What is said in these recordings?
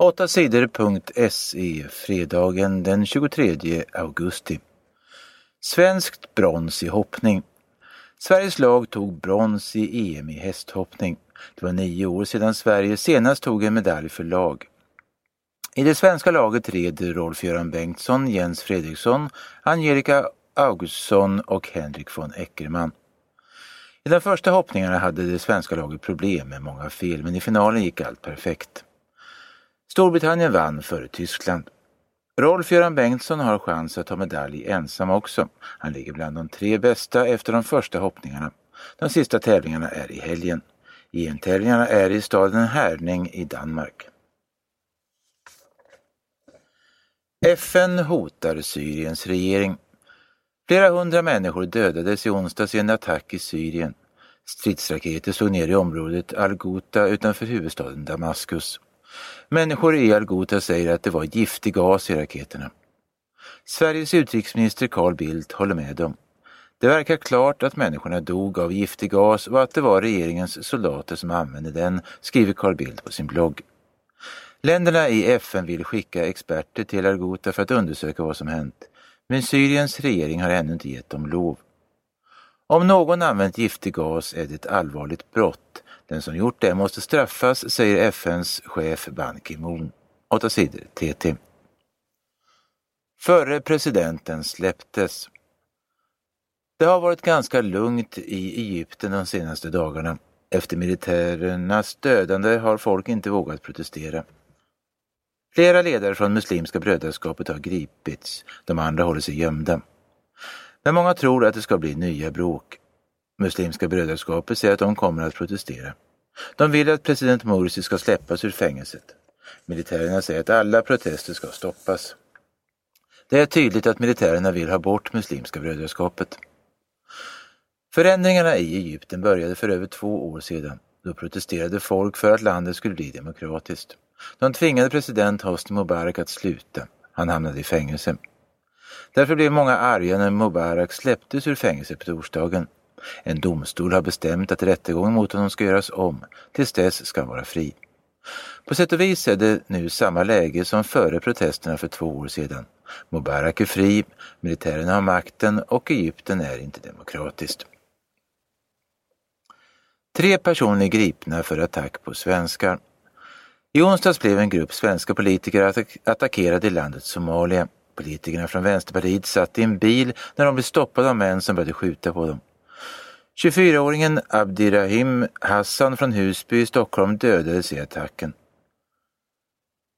8 sidor.se fredagen den 23 augusti. Svenskt brons i hoppning. Sveriges lag tog brons i EM i hästhoppning. Det var nio år sedan Sverige senast tog en medalj för lag. I det svenska laget red Rolf-Göran Bengtsson, Jens Fredriksson, Angelica Augustsson och Henrik von Eckermann. I de första hoppningarna hade det svenska laget problem med många fel men i finalen gick allt perfekt. Storbritannien vann före Tyskland. Rolf-Göran Bengtsson har chans att ta medalj ensam också. Han ligger bland de tre bästa efter de första hoppningarna. De sista tävlingarna är i helgen. EM-tävlingarna är i staden Härning i Danmark. FN hotar Syriens regering. Flera hundra människor dödades i onsdags i en attack i Syrien. Stridsraketer slog ner i området Al-Ghouta utanför huvudstaden Damaskus. Människor i Algota säger att det var giftig gas i raketerna. Sveriges utrikesminister Carl Bildt håller med dem. Det verkar klart att människorna dog av giftig gas och att det var regeringens soldater som använde den, skriver Carl Bildt på sin blogg. Länderna i FN vill skicka experter till Al-Ghouta för att undersöka vad som hänt. Men Syriens regering har ännu inte gett dem lov. Om någon använt giftig gas är det ett allvarligt brott. Den som gjort det måste straffas, säger FNs chef Ban Ki-Moon. 8 sidor TT. Före presidenten släpptes. Det har varit ganska lugnt i Egypten de senaste dagarna. Efter militärernas dödande har folk inte vågat protestera. Flera ledare från Muslimska brödraskapet har gripits, de andra håller sig gömda. Men många tror att det ska bli nya bråk. Muslimska brödraskapet säger att de kommer att protestera. De vill att president Morsi ska släppas ur fängelset. Militärerna säger att alla protester ska stoppas. Det är tydligt att militärerna vill ha bort Muslimska brödraskapet. Förändringarna i Egypten började för över två år sedan. Då protesterade folk för att landet skulle bli demokratiskt. De tvingade president Hosni Mubarak att sluta. Han hamnade i fängelse. Därför blev många arga när Mubarak släpptes ur fängelset på torsdagen. En domstol har bestämt att rättegången mot honom ska göras om. Tills dess ska han vara fri. På sätt och vis är det nu samma läge som före protesterna för två år sedan. Mubarak är fri, militärerna har makten och Egypten är inte demokratiskt. Tre personer är gripna för attack på svenskar. I onsdags blev en grupp svenska politiker attack attackerade i landet Somalia. Politikerna från Vänsterpartiet satt i en bil när de blev stoppade av män som började skjuta på dem. 24-åringen Abdirahim Hassan från Husby i Stockholm dödades i attacken.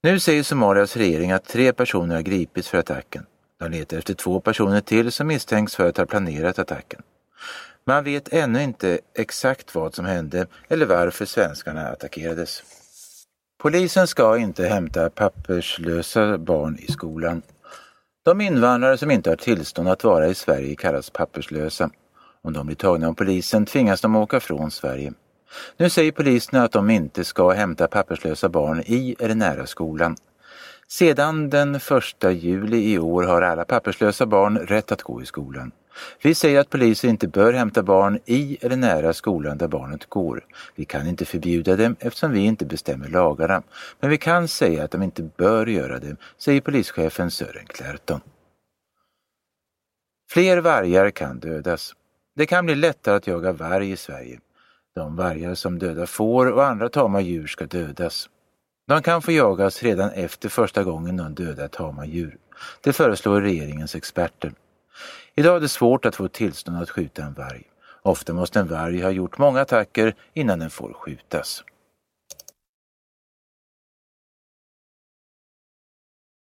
Nu säger Somalias regering att tre personer har gripits för attacken. De letar efter två personer till som misstänks för att ha planerat attacken. Man vet ännu inte exakt vad som hände eller varför svenskarna attackerades. Polisen ska inte hämta papperslösa barn i skolan. De invandrare som inte har tillstånd att vara i Sverige kallas papperslösa. Om de blir tagna av polisen tvingas de åka från Sverige. Nu säger polisen att de inte ska hämta papperslösa barn i eller nära skolan. Sedan den 1 juli i år har alla papperslösa barn rätt att gå i skolan. Vi säger att poliser inte bör hämta barn i eller nära skolan där barnet går. Vi kan inte förbjuda dem eftersom vi inte bestämmer lagarna. Men vi kan säga att de inte bör göra det, säger polischefen Sören Klärton. Fler vargar kan dödas. Det kan bli lättare att jaga varg i Sverige. De vargar som dödar får och andra tama djur ska dödas. De kan få jagas redan efter första gången de dödar tama djur. Det föreslår regeringens experter. Idag är det svårt att få tillstånd att skjuta en varg. Ofta måste en varg ha gjort många attacker innan den får skjutas.